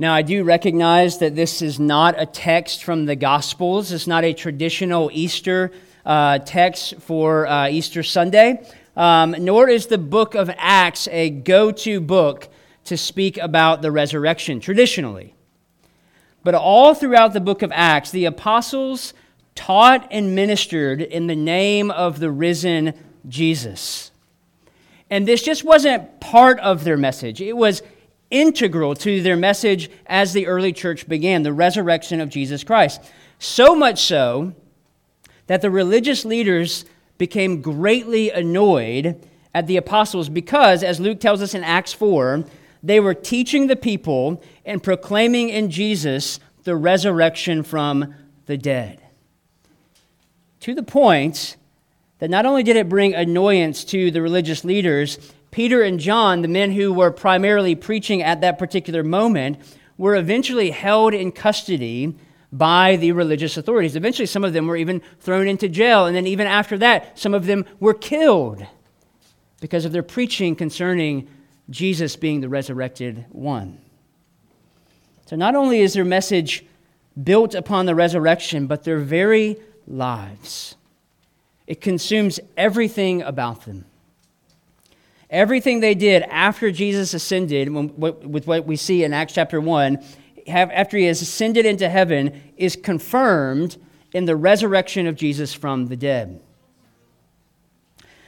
Now, I do recognize that this is not a text from the Gospels. It's not a traditional Easter uh, text for uh, Easter Sunday, um, nor is the book of Acts a go to book to speak about the resurrection traditionally. But all throughout the book of Acts, the apostles taught and ministered in the name of the risen Jesus. And this just wasn't part of their message, it was integral to their message as the early church began the resurrection of Jesus Christ. So much so that the religious leaders became greatly annoyed at the apostles because, as Luke tells us in Acts 4, they were teaching the people and proclaiming in Jesus the resurrection from the dead. To the point that not only did it bring annoyance to the religious leaders, Peter and John, the men who were primarily preaching at that particular moment, were eventually held in custody by the religious authorities. Eventually, some of them were even thrown into jail, and then even after that, some of them were killed because of their preaching concerning Jesus being the resurrected one. So, not only is their message built upon the resurrection, but their very lives. It consumes everything about them. Everything they did after Jesus ascended, with what we see in Acts chapter 1, after he has ascended into heaven, is confirmed in the resurrection of Jesus from the dead.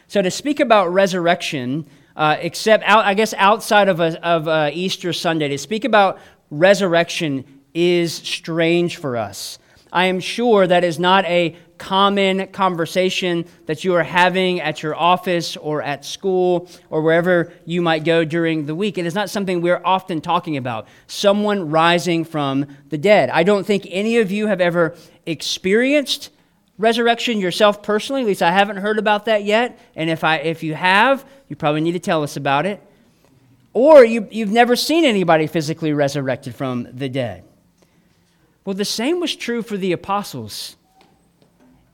So, to speak about resurrection, uh, except out, I guess outside of, a, of a Easter Sunday, to speak about resurrection is strange for us. I am sure that is not a common conversation that you are having at your office or at school or wherever you might go during the week. And It is not something we're often talking about. Someone rising from the dead. I don't think any of you have ever experienced resurrection yourself personally. At least I haven't heard about that yet. And if, I, if you have, you probably need to tell us about it. Or you, you've never seen anybody physically resurrected from the dead. Well, the same was true for the apostles.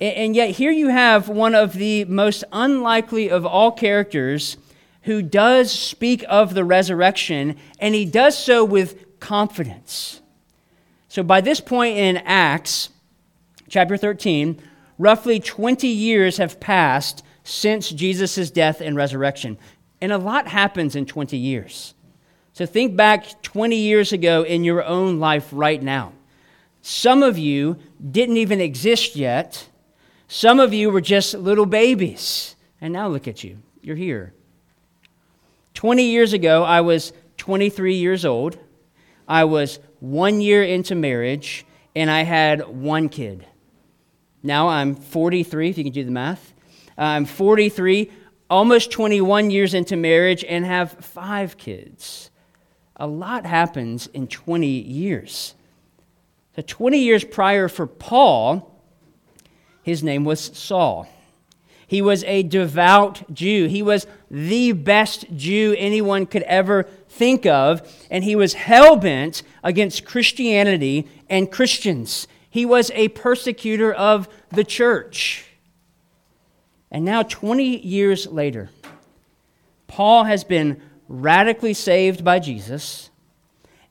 And yet, here you have one of the most unlikely of all characters who does speak of the resurrection, and he does so with confidence. So, by this point in Acts chapter 13, roughly 20 years have passed since Jesus' death and resurrection. And a lot happens in 20 years. So, think back 20 years ago in your own life right now. Some of you didn't even exist yet some of you were just little babies, and now look at you. You're here. 20 years ago, I was 23 years old. I was one year into marriage, and I had one kid. Now I'm 43, if you can do the math. I'm 43, almost 21 years into marriage, and have five kids. A lot happens in 20 years. So, 20 years prior for Paul, his name was Saul. He was a devout Jew. He was the best Jew anyone could ever think of, and he was hell bent against Christianity and Christians. He was a persecutor of the church. And now, 20 years later, Paul has been radically saved by Jesus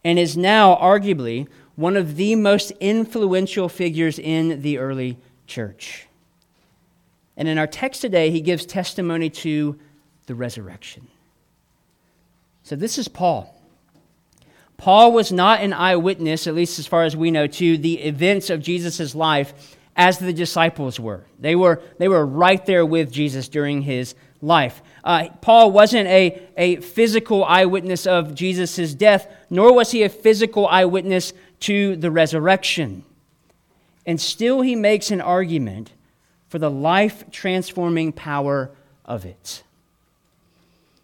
and is now arguably one of the most influential figures in the early church. And in our text today, he gives testimony to the resurrection. So this is Paul. Paul was not an eyewitness, at least as far as we know, to the events of Jesus' life as the disciples were. They were, they were right there with Jesus during his life. Uh, Paul wasn't a, a physical eyewitness of Jesus' death, nor was he a physical eyewitness to the resurrection and still he makes an argument for the life transforming power of it.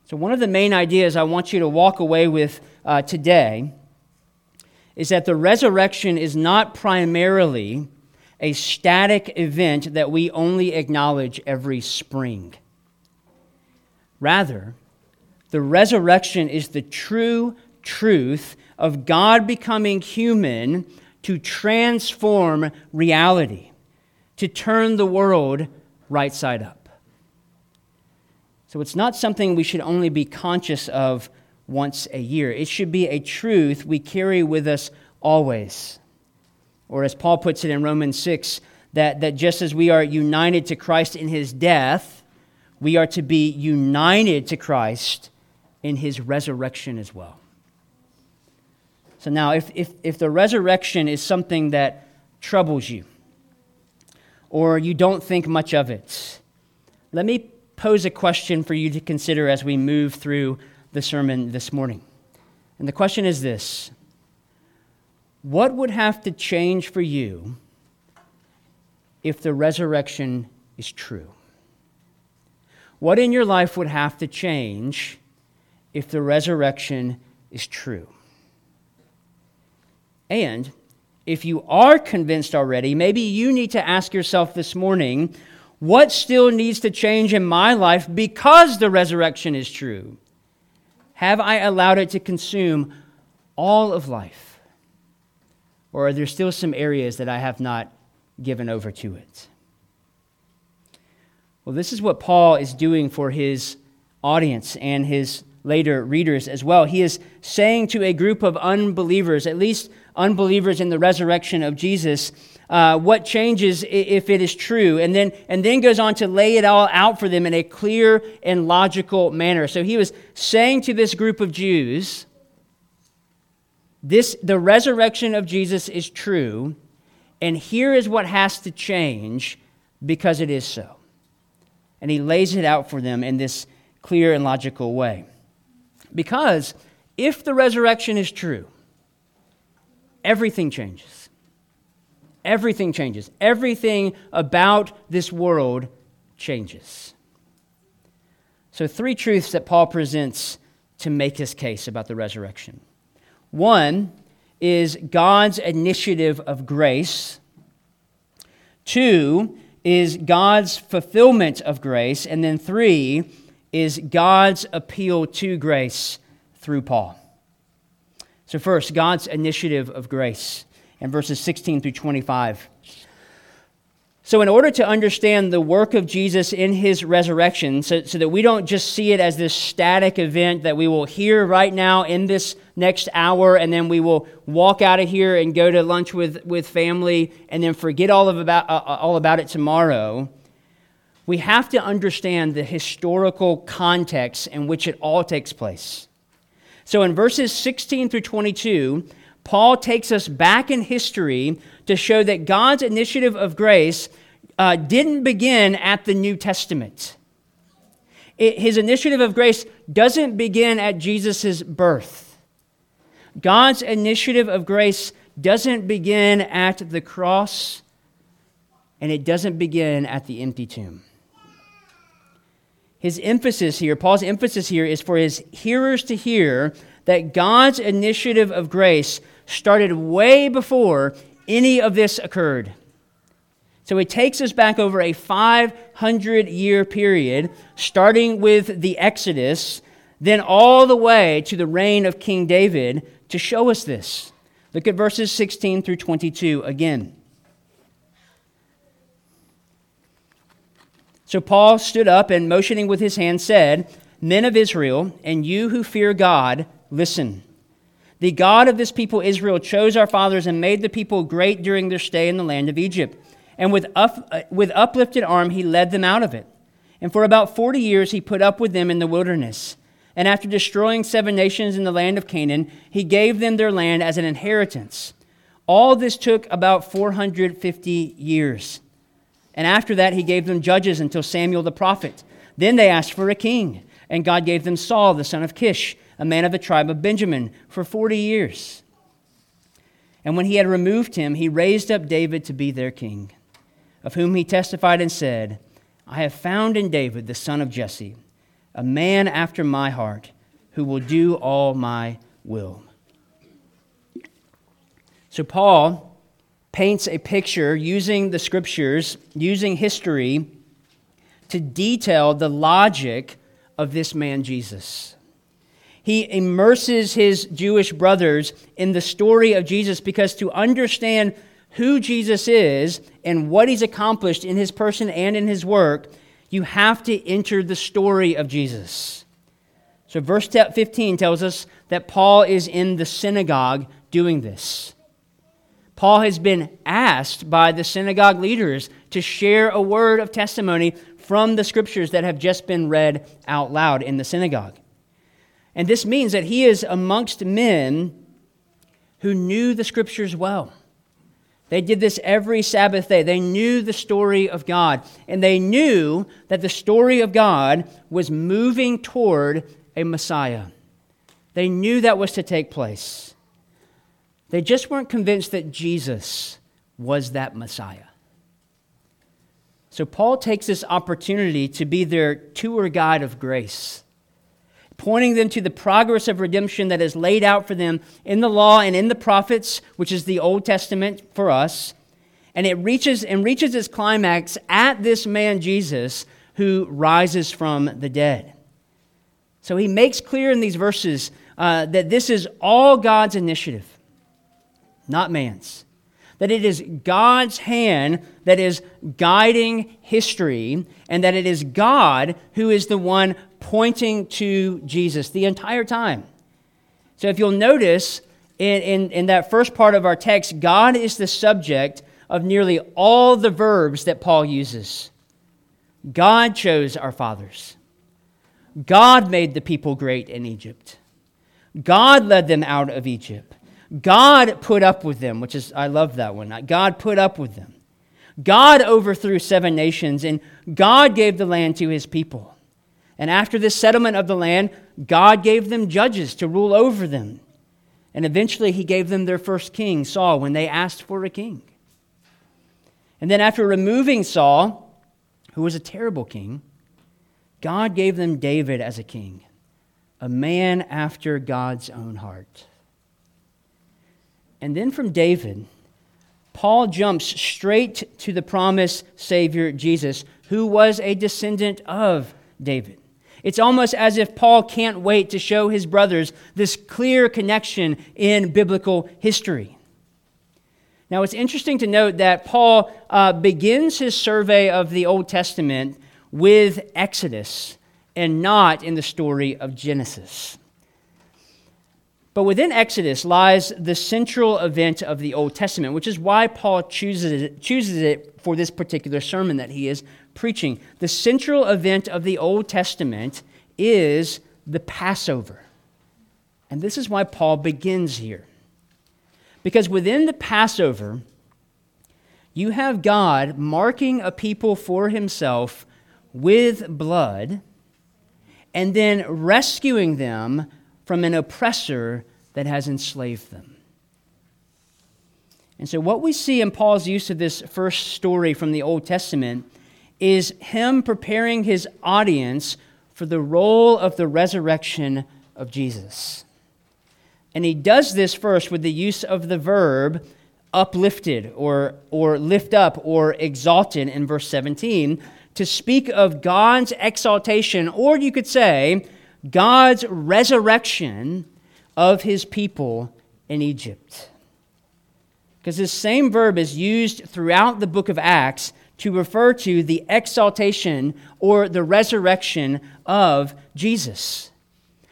So, one of the main ideas I want you to walk away with uh, today is that the resurrection is not primarily a static event that we only acknowledge every spring. Rather, the resurrection is the true truth of God becoming human to transform reality, to turn the world right side up. So it's not something we should only be conscious of once a year. It should be a truth we carry with us always. Or as Paul puts it in Romans 6, that, that just as we are united to Christ in his death, we are to be united to Christ in his resurrection as well. So now, if, if, if the resurrection is something that troubles you, or you don't think much of it, let me pose a question for you to consider as we move through the sermon this morning. And the question is this What would have to change for you if the resurrection is true? What in your life would have to change if the resurrection is true? And if you are convinced already, maybe you need to ask yourself this morning what still needs to change in my life because the resurrection is true? Have I allowed it to consume all of life? Or are there still some areas that I have not given over to it? Well, this is what Paul is doing for his audience and his later readers as well. He is saying to a group of unbelievers, at least unbelievers in the resurrection of Jesus, uh, what changes if it is true, and then, and then goes on to lay it all out for them in a clear and logical manner. So he was saying to this group of Jews, this, the resurrection of Jesus is true, and here is what has to change because it is so. And he lays it out for them in this clear and logical way. Because if the resurrection is true, everything changes. Everything changes. Everything about this world changes. So, three truths that Paul presents to make his case about the resurrection. One is God's initiative of grace. Two is God's fulfillment of grace. And then three is God's appeal to grace through Paul. So, first, God's initiative of grace in verses 16 through 25. So, in order to understand the work of Jesus in his resurrection, so, so, that we don't just see it as this static event that we will hear right now in this next hour, and then we will walk out of here and go to lunch with, with family, and then forget all, of about, uh, uh all about it tomorrow, we have to understand the historical context in which it all takes place. So in verses 16 through 22, Paul takes us back in history to show that God's initiative of grace uh, didn't begin at the New Testament. It, his initiative of grace doesn't begin at Jesus' birth. God's initiative of grace doesn't begin at the cross, and it doesn't begin at the empty tomb his emphasis here, Paul's emphasis here, is for his hearers to hear that God's initiative of grace started way before any of this occurred. So it takes us back over a 500 year period, starting with the Exodus, then all the way to the reign of King David to show us this. Look at verses 16 through 22 again. So Paul stood up and, motioning with his hand, said, Men of Israel, and you who fear God, listen. The God of this people Israel chose our fathers and made the people great during their stay in the land of Egypt. And with, up, uh, with uplifted arm, he led them out of it. And for about 40 years, he put up with them in the wilderness. And after destroying seven nations in the land of Canaan, he gave them their land as an inheritance. All this took about 450 years. And after that, he gave them judges until Samuel the prophet. Then they asked for a king, and God gave them Saul, the son of Kish, a man of the tribe of Benjamin, for 40 years. And when he had removed him, he raised up David to be their king, of whom he testified and said, I have found in David, the son of Jesse, a man after my heart, who will do all my will. So, Paul paints a picture using the scriptures, using history, to detail the logic of this man Jesus. He immerses his Jewish brothers in the story of Jesus because to understand who Jesus is and what he's accomplished in his person and in his work, you have to enter the story of Jesus. So, verse 15 tells us that Paul is in the synagogue doing this. Paul has been asked by the synagogue leaders to share a word of testimony from the scriptures that have just been read out loud in the synagogue. And this means that he is amongst men who knew the scriptures well. They did this every Sabbath day. They knew the story of God, and they knew that the story of God was moving toward a Messiah. They knew that was to take place. They just weren't convinced that Jesus was that Messiah. So Paul takes this opportunity to be their tour guide of grace, pointing them to the progress of redemption that is laid out for them in the law and in the prophets, which is the Old Testament for us. And it reaches and reaches its climax at this man Jesus who rises from the dead. So he makes clear in these verses uh, that this is all God's initiative, not man's that it is God's hand that is guiding history, and that it is God who is the one pointing to Jesus the entire time. So if you'll notice in, in, in that first part of our text, God is the subject of nearly all the verbs that Paul uses. God chose our fathers. God made the people great in Egypt. God led them out of Egypt. God put up with them, which is, I love that one. God put up with them. God overthrew seven nations, and God gave the land to his people. And after this settlement of the land, God gave them judges to rule over them. And eventually, he gave them their first king, Saul, when they asked for a king. And then, after removing Saul, who was a terrible king, God gave them David as a king, a man after God's own heart. And then from David, Paul jumps straight to the promised Savior Jesus, who was a descendant of David. It's almost as if Paul can't wait to show his brothers this clear connection in biblical history. Now, it's interesting to note that Paul uh, begins his survey of the Old Testament with Exodus and not in the story of Genesis. But within Exodus lies the central event of the Old Testament, which is why Paul chooses it, chooses it for this particular sermon that he is preaching. The central event of the Old Testament is the Passover. And this is why Paul begins here. Because within the Passover, you have God marking a people for himself with blood and then rescuing them from an oppressor that has enslaved them. And so, what we see in Paul's use of this first story from the Old Testament is him preparing his audience for the role of the resurrection of Jesus. And he does this first with the use of the verb uplifted or, or lift up or exalted in verse 17 to speak of God's exaltation, or you could say, God's resurrection of his people in Egypt. Because this same verb is used throughout the book of Acts to refer to the exaltation or the resurrection of Jesus.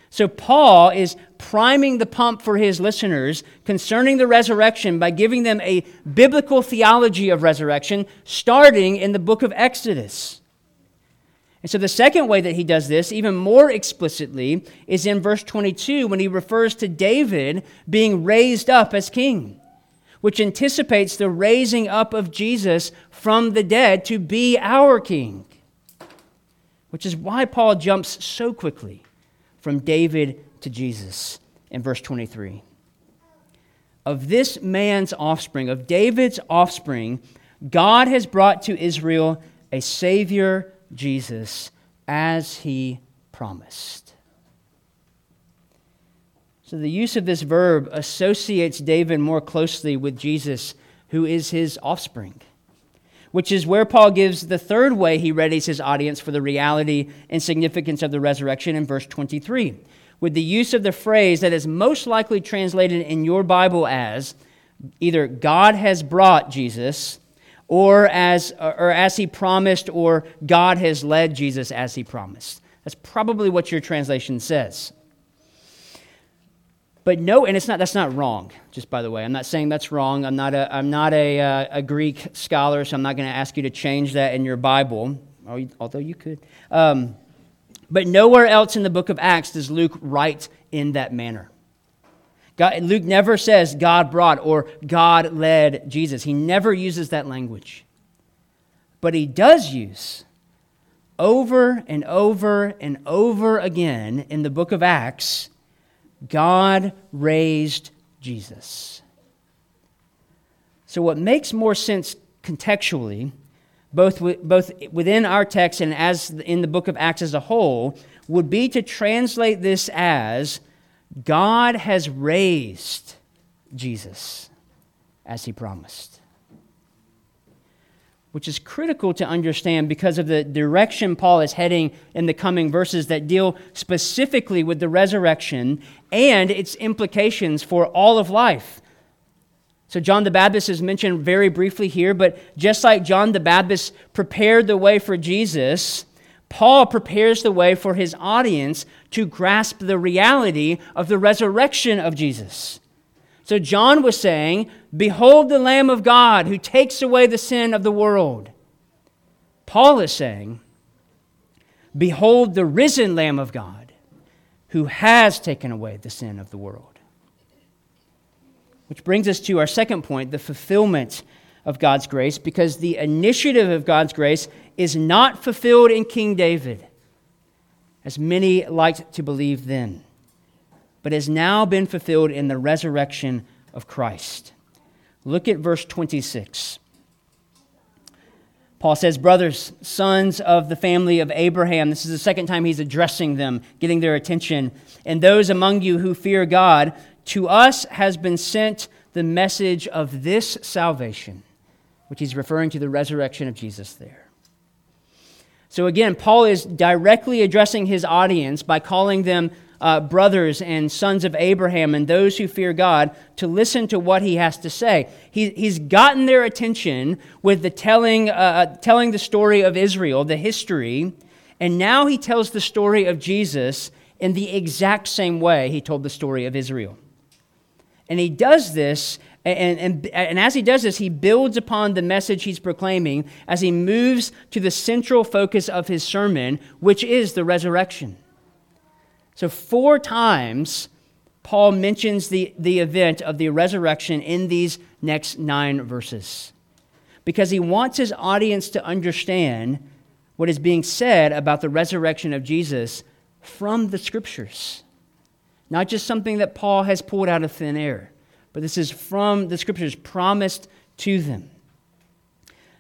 So, Paul is priming the pump for his listeners concerning the resurrection by giving them a biblical theology of resurrection starting in the book of Exodus. And so the second way that he does this, even more explicitly, is in verse 22 when he refers to David being raised up as king, which anticipates the raising up of Jesus from the dead to be our king. Which is why Paul jumps so quickly from David to Jesus in verse 23. Of this man's offspring, of David's offspring, God has brought to Israel a Savior Jesus as he promised. So the use of this verb associates David more closely with Jesus, who is his offspring, which is where Paul gives the third way he readies his audience for the reality and significance of the resurrection in verse 23, with the use of the phrase that is most likely translated in your Bible as either God has brought Jesus or as, or as he promised, or God has led Jesus as he promised. That's probably what your translation says. But no, and it's not, that's not wrong, just by the way. I'm not saying that's wrong. I'm not a, I'm not a, uh, a Greek scholar, so I'm not going to ask you to change that in your Bible, although you could. Um, but nowhere else in the book of Acts does Luke write in that manner. God, Luke never says God brought or God led Jesus. He never uses that language. But he does use over and over and over again in the book of Acts God raised Jesus. So, what makes more sense contextually, both, both within our text and as in the book of Acts as a whole, would be to translate this as God has raised Jesus as he promised. Which is critical to understand because of the direction Paul is heading in the coming verses that deal specifically with the resurrection and its implications for all of life. So, John the Baptist is mentioned very briefly here, but just like John the Baptist prepared the way for Jesus, Paul prepares the way for his audience to grasp the reality of the resurrection of Jesus. So John was saying, Behold the Lamb of God who takes away the sin of the world. Paul is saying, Behold the risen Lamb of God who has taken away the sin of the world. Which brings us to our second point the fulfillment of God's grace, because the initiative of God's grace is not fulfilled in King David, as many liked to believe then, but has now been fulfilled in the resurrection of Christ. Look at verse 26. Paul says, Brothers, sons of the family of Abraham, this is the second time he's addressing them, getting their attention, and those among you who fear God, to us has been sent the message of this salvation, which he's referring to the resurrection of Jesus there. So again, Paul is directly addressing his audience by calling them uh, brothers and sons of Abraham and those who fear God to listen to what he has to say. He, he's gotten their attention with the telling, uh, uh, telling the story of Israel, the history, and now he tells the story of Jesus in the exact same way he told the story of Israel. And he does this and, and, and as he does this, he builds upon the message he's proclaiming as he moves to the central focus of his sermon, which is the resurrection. So, four times, Paul mentions the, the event of the resurrection in these next nine verses because he wants his audience to understand what is being said about the resurrection of Jesus from the scriptures, not just something that Paul has pulled out of thin air but this is from the scriptures promised to them.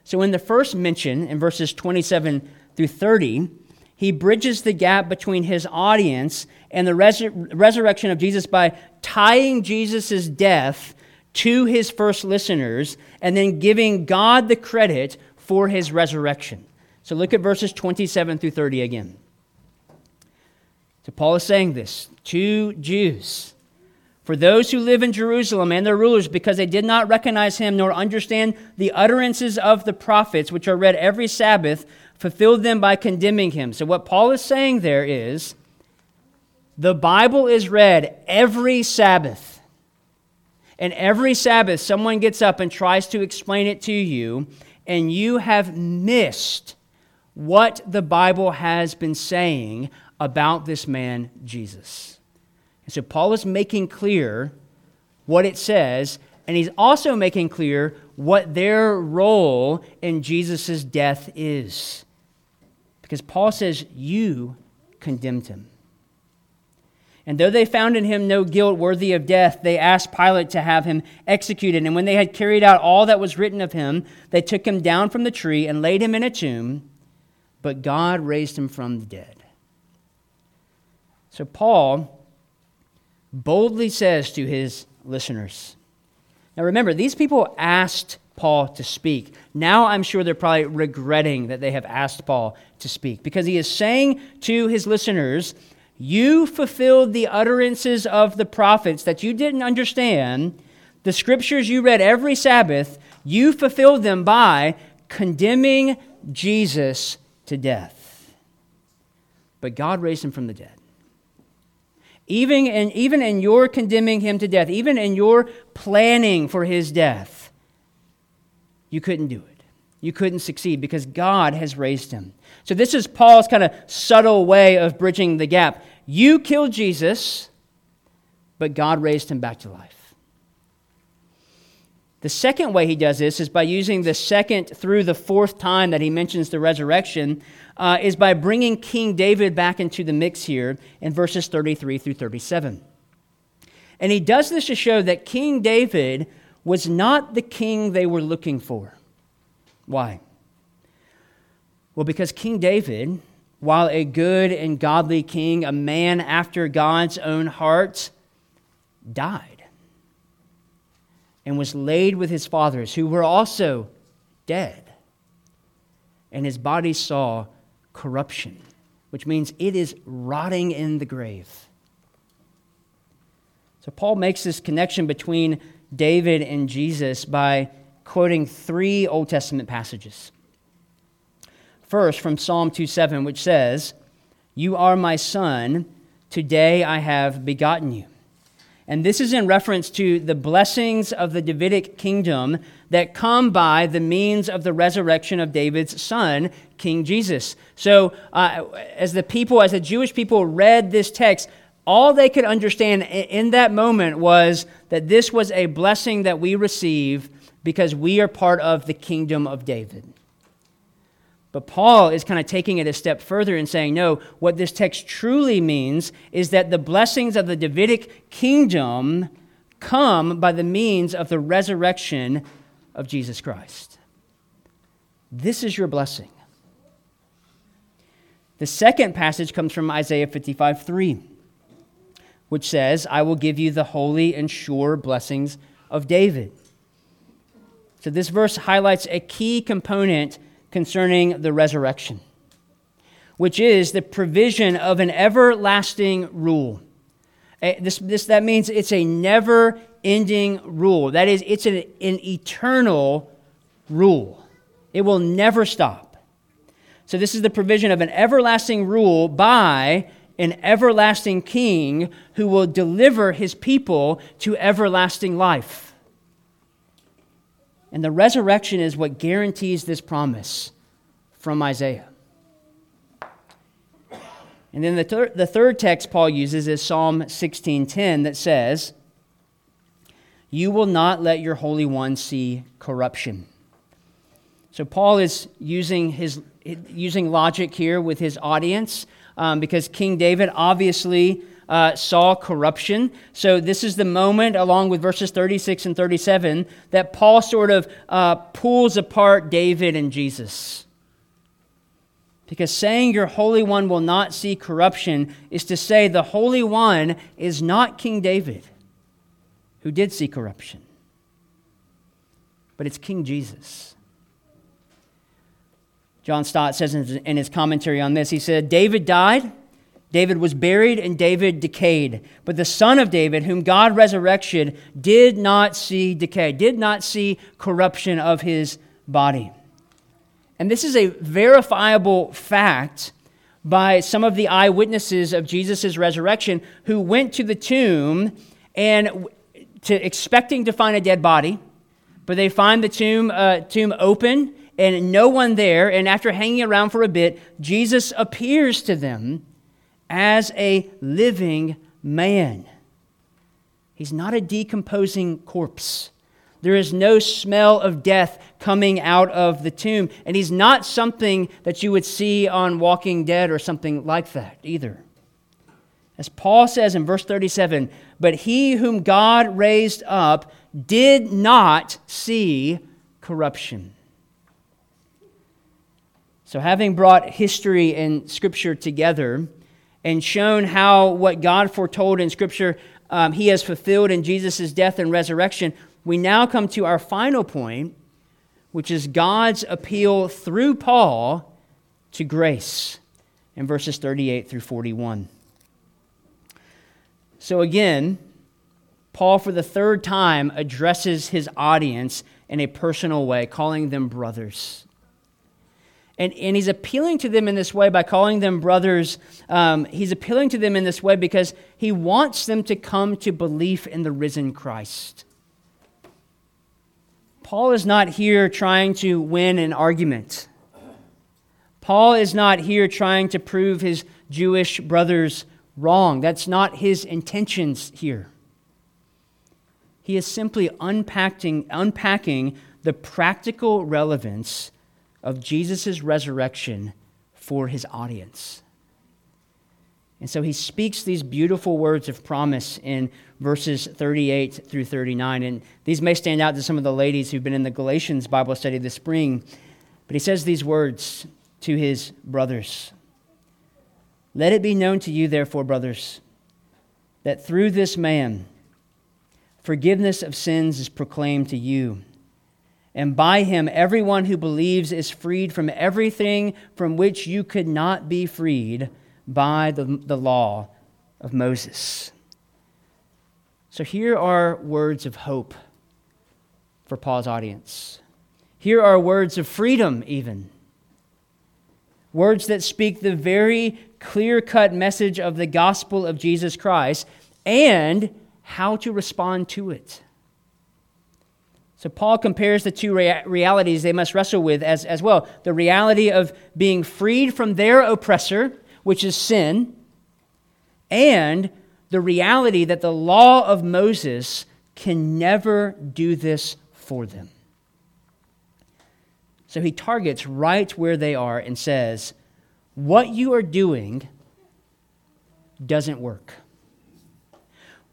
So, in the first mention, in verses 27 through 30, he bridges the gap between his audience and the resurrection of Jesus by tying Jesus' death to his first listeners and then giving God the credit for his resurrection. So, look at verses 27 through 30 again. So, Paul is saying this to Jews for those who live in Jerusalem and their rulers, because they did not recognize him nor understand the utterances of the prophets, which are read every Sabbath, fulfilled them by condemning him. So, what Paul is saying there is the Bible is read every Sabbath. And every Sabbath, someone gets up and tries to explain it to you, and you have missed what the Bible has been saying about this man, Jesus. And so Paul is making clear what it says, and he's also making clear what their role in Jesus' death is. Because Paul says, You condemned him. And though they found in him no guilt worthy of death, they asked Pilate to have him executed. And when they had carried out all that was written of him, they took him down from the tree and laid him in a tomb, but God raised him from the dead. So, Paul boldly says to his listeners. Now remember, these people asked Paul to speak. Now I'm sure they're probably regretting that they have asked Paul to speak because he is saying to his listeners, You fulfilled the utterances of the prophets that you didn't understand. The scriptures you read every Sabbath, you fulfilled them by condemning Jesus to death. but God raised him from the dead. Even in, even in your condemning him to death, even in your planning for his death, you couldn't do it. You couldn't succeed because God has raised him. So, this is Paul's kind of subtle way of bridging the gap. You killed Jesus, but God raised him back to life. The second way he does this is by using the second through the fourth time that he mentions the resurrection, uh, is by bringing King David back into the mix here in verses 33 through 37. And he does this to show that King David was not the king they were looking for. Why? Well, because King David, while a good and godly king, a man after God's own heart, died and was laid with his fathers, who were also dead. And his body saw corruption, which means it is rotting in the grave. So Paul makes this connection between David and Jesus by quoting three Old Testament passages. First, from Psalm 2:7, which says, You are my son, today I have begotten you. And this is in reference to the blessings of the Davidic kingdom that come by the means of the resurrection of David's son, King Jesus. So, uh, as the people, as the Jewish people read this text, all they could understand in that moment was that this was a blessing that we receive because we are part of the kingdom of David. But Paul is kind of taking it a step further and saying, no, what this text truly means is that the blessings of the Davidic kingdom come by the means of the resurrection of Jesus Christ. This is your blessing. The second passage comes from Isaiah 55 3, which says, I will give you the holy and sure blessings of David. So this verse highlights a key component concerning the resurrection, which is the provision of an everlasting rule. This, this, that means it's a never ending rule. That is, it's an, an eternal rule. It will never stop. So, this is the provision of an everlasting rule by an everlasting king who will deliver his people to everlasting life. And the resurrection is what guarantees this promise from Isaiah. And then the, the third text Paul uses is Psalm 16:10 that says, "You will not let your holy one see corruption." So Paul is using his using logic here with his audience um, because King David obviously uh, saw corruption. So, this is the moment, along with verses 36 and 37, that Paul sort of uh, pulls apart David and Jesus. Because saying your Holy One will not see corruption is to say the Holy One is not King David, who did see corruption, but it's King Jesus. John Stott says in his commentary on this, he said, David died David was buried and David decayed. But the son of David, whom God resurrected, did not see decay, did not see corruption of his body. And this is a verifiable fact by some of the eyewitnesses of Jesus' resurrection who went to the tomb and to expecting to find a dead body, but they find the tomb, uh, tomb open and no one there. And after hanging around for a bit, Jesus appears to them as a living man. He's not a decomposing corpse. There is no smell of death coming out of the tomb. And he's not something that you would see on Walking Dead or something like that either. As Paul says in verse 37 But he whom God raised up did not see corruption. So, having brought history and scripture together, and shown how what God foretold in Scripture um, he has fulfilled in Jesus' death and resurrection, we now come to our final point, which is God's appeal through Paul to grace in verses 38 through 41. So again, Paul, for the third time, addresses his audience in a personal way, calling them brothers. And, and he's appealing to them in this way by calling them brothers. Um, he's appealing to them in this way because he wants them to come to belief in the risen Christ. Paul is not here trying to win an argument. Paul is not here trying to prove his Jewish brothers wrong. That's not his intentions here. He is simply unpacking, unpacking the practical relevance of Jesus' resurrection for his audience. And so he speaks these beautiful words of promise in verses 38 through 39. And these may stand out to some of the ladies who've been in the Galatians Bible study this spring. But he says these words to his brothers Let it be known to you, therefore, brothers, that through this man forgiveness of sins is proclaimed to you. And by him, everyone who believes is freed from everything from which you could not be freed by the, the law of Moses. So here are words of hope for Paul's audience. Here are words of freedom, even. Words that speak the very clear cut message of the gospel of Jesus Christ and how to respond to it. So, Paul compares the two rea- realities they must wrestle with as, as well the reality of being freed from their oppressor, which is sin, and the reality that the law of Moses can never do this for them. So he targets right where they are and says, What you are doing doesn't work.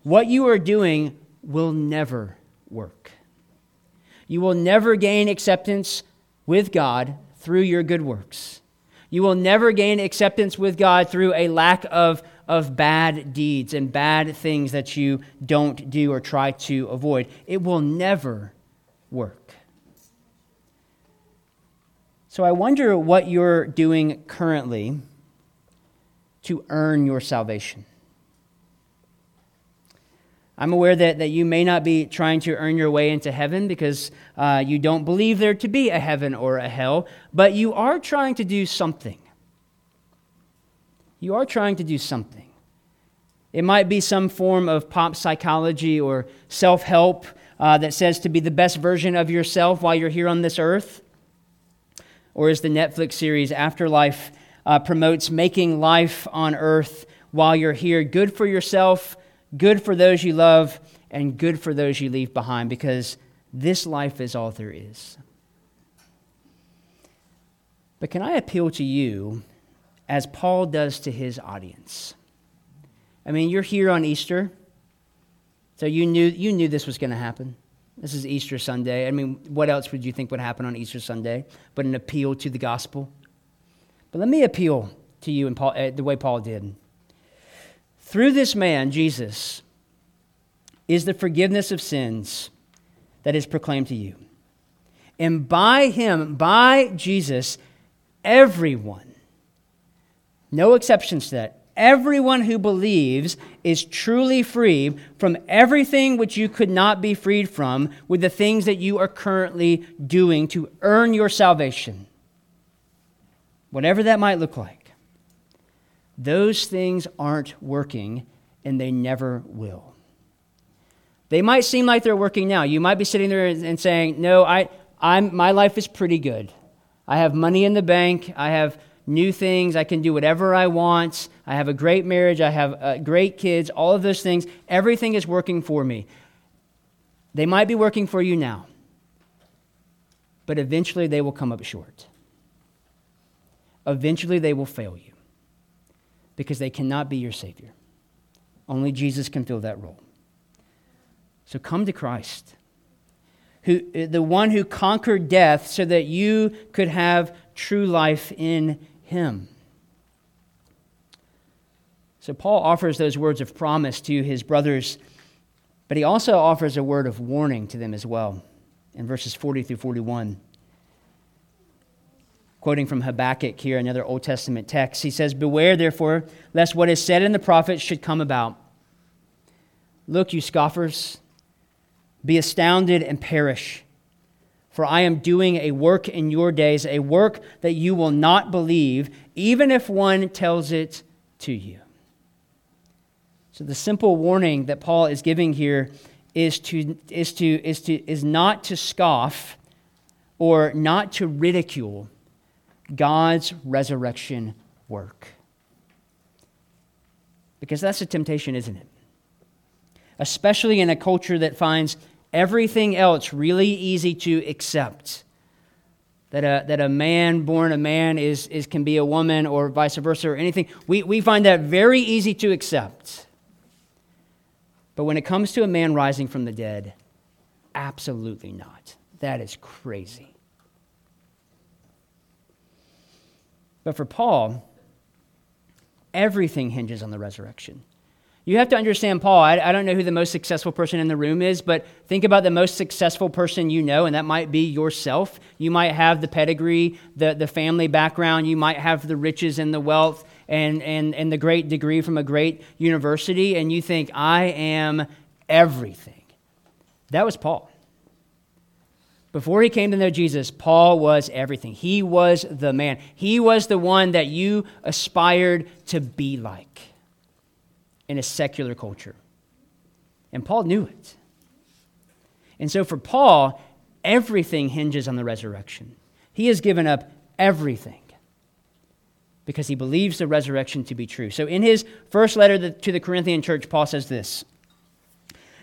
What you are doing will never work. You will never gain acceptance with God through your good works. You will never gain acceptance with God through a lack of, of bad deeds and bad things that you don't do or try to avoid. It will never work. So I wonder what you're doing currently to earn your salvation. I'm aware that, that you may not be trying to earn your way into heaven because uh, you don't believe there to be a heaven or a hell, but you are trying to do something. You are trying to do something. It might be some form of pop psychology or self help uh, that says to be the best version of yourself while you're here on this earth. Or as the Netflix series Afterlife uh, promotes, making life on earth while you're here good for yourself good for those you love, and good for those you leave behind, because this life is all there is. But can I appeal to you as Paul does to his audience? I mean, you're here on Easter, so you knew, you knew this was going to happen. This is Easter Sunday. I mean, what else would you think would happen on Easter Sunday but an appeal to the gospel? But let me appeal to you in Paul, uh, the way Paul did. Through this man, Jesus, is the forgiveness of sins that is proclaimed to you. And by him, by Jesus, everyone, no exceptions to that, everyone who believes is truly free from everything which you could not be freed from with the things that you are currently doing to earn your salvation. Whatever that might look like. Those things aren't working, and they never will. They might seem like they're working now. You might be sitting there and saying, No, I, I'm, my life is pretty good. I have money in the bank. I have new things. I can do whatever I want. I have a great marriage. I have uh, great kids. All of those things. Everything is working for me. They might be working for you now, but eventually they will come up short. Eventually they will fail you because they cannot be your Savior. Only Jesus can fill that role. So come to Christ, who, uh, the one who conquered death so that you could have true life in Him. So Paul offers those words of promise to his brothers, but he also offers a word of warning to them as well in verses 40 through 41 quoting from Habakkuk here, another Old Testament text. He says, Beware, therefore, lest what is said in the prophets should come about. Look, you scoffers, be astounded and perish. For I am doing a work in your days, a work that you will not believe, even if one tells it to you. So the simple warning that Paul is giving here is to is to is to is not to scoff or not to ridicule God's resurrection work. Because that's a temptation, isn't it? Especially in a culture that finds everything else really easy to accept. That a, that a man born a man is, is, can be a woman or vice versa or anything. We, we find that very easy to accept. But when it comes to a man rising from the dead, absolutely not. That is crazy. But for Paul, everything hinges on the resurrection. You have to understand Paul. I, I, don't know who the most successful person in the room is, but think about the most successful person you know, and that might be yourself. You might have the pedigree, the, the family background, you might have the riches and the wealth and, and, and the great degree from a great university, and you think, I am everything. That was Paul. Before he came to know Jesus, Paul was everything. He was the man. He was the one that you aspired to be like in a secular culture. And Paul knew it. And so for Paul, everything hinges on the resurrection. He has given up everything because he believes the resurrection to be true. So in his first letter to the Corinthian church, Paul says this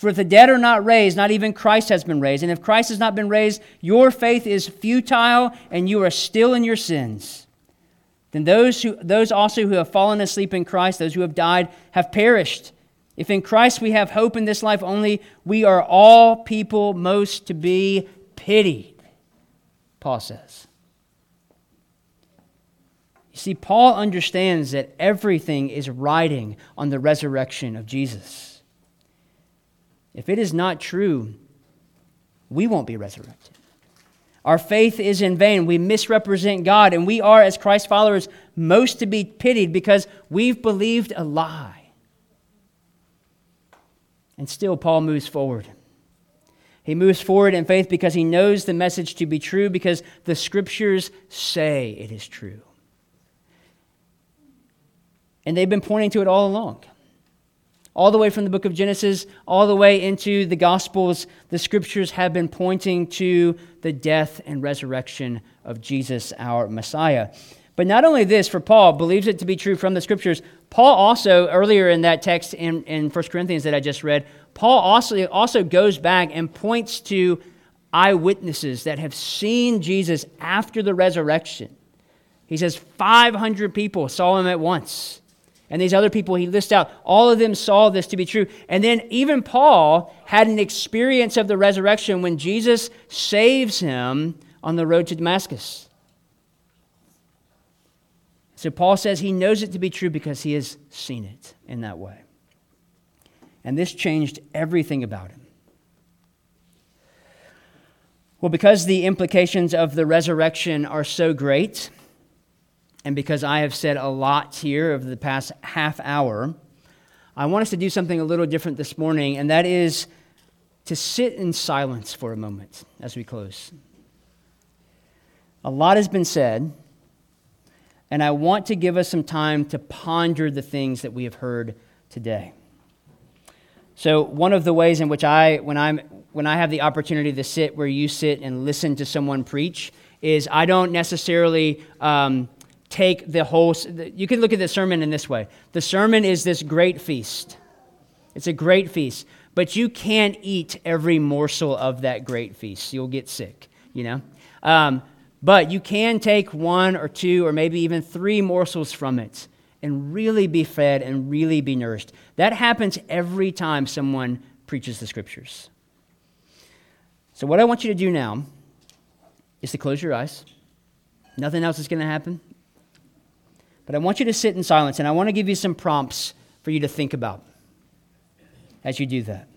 For if the dead are not raised, not even Christ has been raised. And if Christ has not been raised, your faith is futile and you are still in your sins. Then those, who, those also who have fallen asleep in Christ, those who have died, have perished. If in Christ we have hope in this life only, we are all people most to be pitied, Paul says. You see, Paul understands that everything is riding on the resurrection of Jesus. If it is not true, we won't be resurrected. Our faith is in vain. We misrepresent God, and we are, as Christ followers, most to be pitied because we've believed a lie. And still, Paul moves forward. He moves forward in faith because he knows the message to be true, because the scriptures say it is true. And they've been pointing to it all along. All the way from the book of Genesis, all the way into the Gospels, the scriptures have been pointing to the death and resurrection of Jesus, our Messiah. But not only this, for Paul, believes it to be true from the scriptures, Paul also, earlier in that text in, in 1 Corinthians that I just read, Paul also, also goes back and points to eyewitnesses that have seen Jesus after the resurrection. He says 500 people saw him at once. And these other people he lists out, all of them saw this to be true. And then even Paul had an experience of the resurrection when Jesus saves him on the road to Damascus. So Paul says he knows it to be true because he has seen it in that way. And this changed everything about him. Well, because the implications of the resurrection are so great, and because I have said a lot here over the past half hour, I want us to do something a little different this morning, and that is to sit in silence for a moment as we close. A lot has been said, and I want to give us some time to ponder the things that we have heard today. So, one of the ways in which I, when, I'm, when I have the opportunity to sit where you sit and listen to someone preach, is I don't necessarily um, take the whole. You can look at the sermon in this way the sermon is this great feast, it's a great feast, but you can't eat every morsel of that great feast. You'll get sick, you know? Um, but you can take one or two or maybe even three morsels from it and really be fed and really be nourished. That happens every time someone preaches the scriptures. So, what I want you to do now is to close your eyes. Nothing else is going to happen. But I want you to sit in silence, and I want to give you some prompts for you to think about as you do that.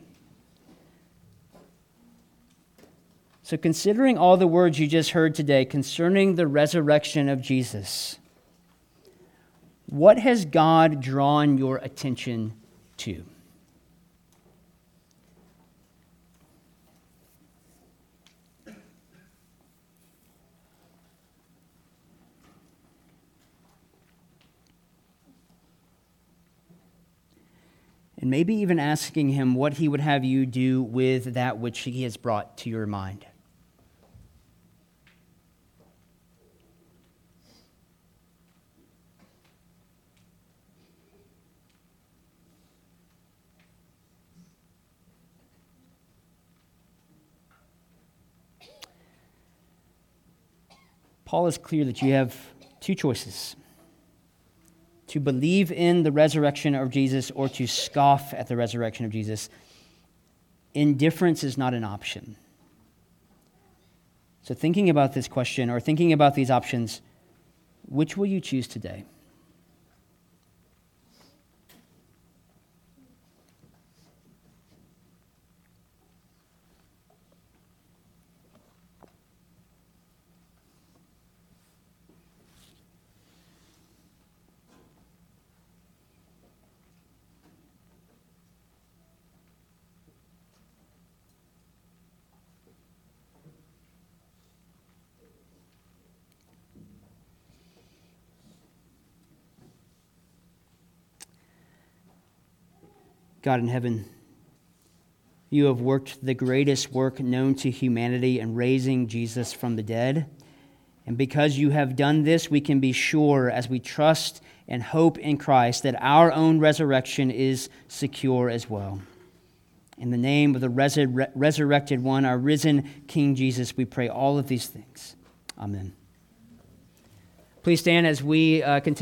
So, considering all the words you just heard today concerning the resurrection of Jesus, what has God drawn your attention to? And maybe even asking him what he would have you do with that which he has brought to your mind. Paul is clear that you have two choices to believe in the resurrection of Jesus or to scoff at the resurrection of Jesus, indifference is not an option. So, thinking about this question or thinking about these options, which will you choose today? God in heaven, you have worked the greatest work known to humanity in raising Jesus from the dead. And because you have done this, we can be sure as we trust and hope in Christ that our own resurrection is secure as well. In the name of the resur- resurrected one, our risen King Jesus, we pray all of these things. Amen. Please stand as we uh, continue.